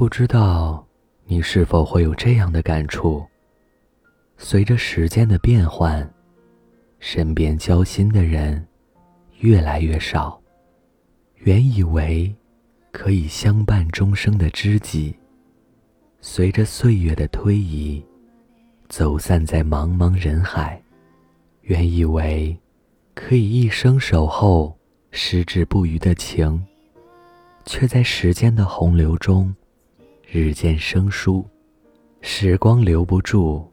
不知道你是否会有这样的感触？随着时间的变换，身边交心的人越来越少，原以为可以相伴终生的知己，随着岁月的推移，走散在茫茫人海。原以为可以一生守候、矢志不渝的情，却在时间的洪流中日渐生疏。时光留不住，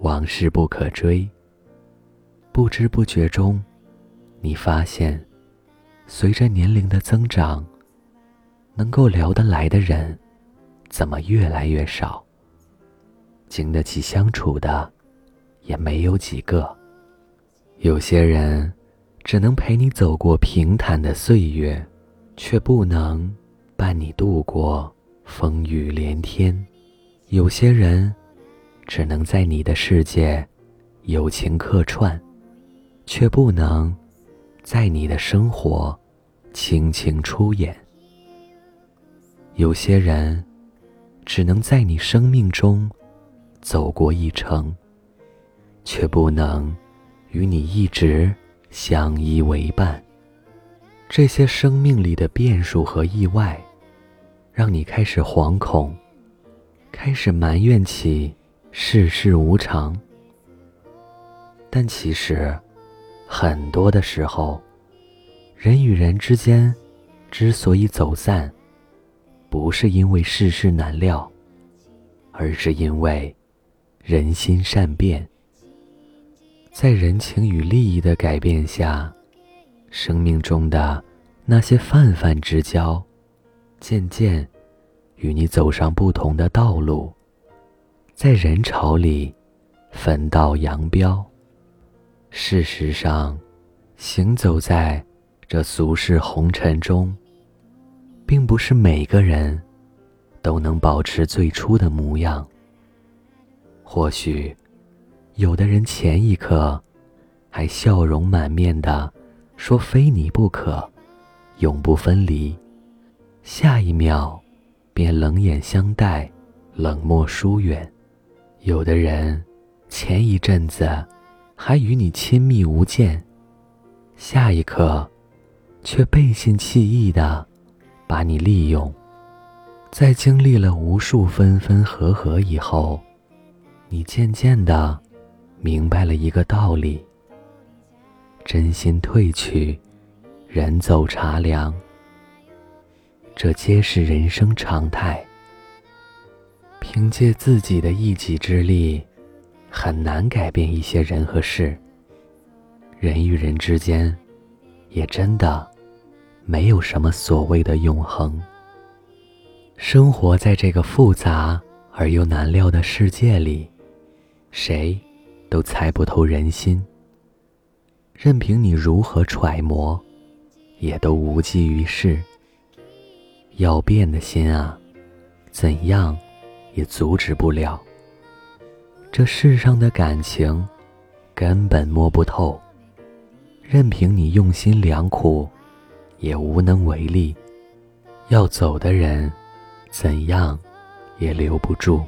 往事不可追。不知不觉中，你发现，随着年龄的增长，能够聊得来的人怎么越来越少？经得起相处的也没有几个。有些人只能陪你走过平坦的岁月，却不能伴你度过风雨连天；有些人只能在你的世界友情客串，却不能在你的生活倾情出演；有些人只能在你生命中走过一程，却不能。与你一直相依为伴，这些生命里的变数和意外，让你开始惶恐，开始埋怨起世事无常。但其实，很多的时候，人与人之间之所以走散，不是因为世事难料，而是因为人心善变。在人情与利益的改变下，生命中的那些泛泛之交，渐渐与你走上不同的道路，在人潮里分道扬镳。事实上，行走在这俗世红尘中，并不是每个人都能保持最初的模样。或许。有的人前一刻还笑容满面的说非你不可，永不分离，下一秒便冷眼相待，冷漠疏远；有的人前一阵子还与你亲密无间，下一刻却背信弃义的把你利用。在经历了无数分分合合以后，你渐渐的。明白了一个道理：真心褪去，人走茶凉。这皆是人生常态。凭借自己的一己之力，很难改变一些人和事。人与人之间，也真的没有什么所谓的永恒。生活在这个复杂而又难料的世界里，谁？都猜不透人心，任凭你如何揣摩，也都无济于事。要变的心啊，怎样也阻止不了。这世上的感情，根本摸不透，任凭你用心良苦，也无能为力。要走的人，怎样也留不住，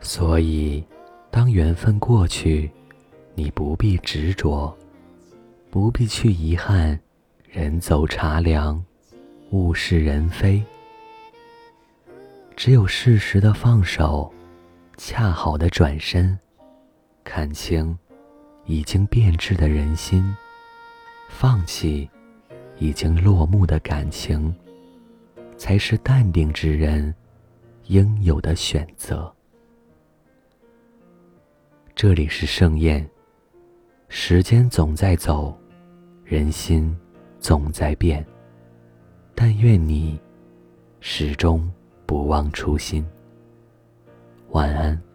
所以。当缘分过去，你不必执着，不必去遗憾。人走茶凉，物是人非。只有适时的放手，恰好的转身，看清已经变质的人心，放弃已经落幕的感情，才是淡定之人应有的选择。这里是盛宴。时间总在走，人心总在变。但愿你始终不忘初心。晚安。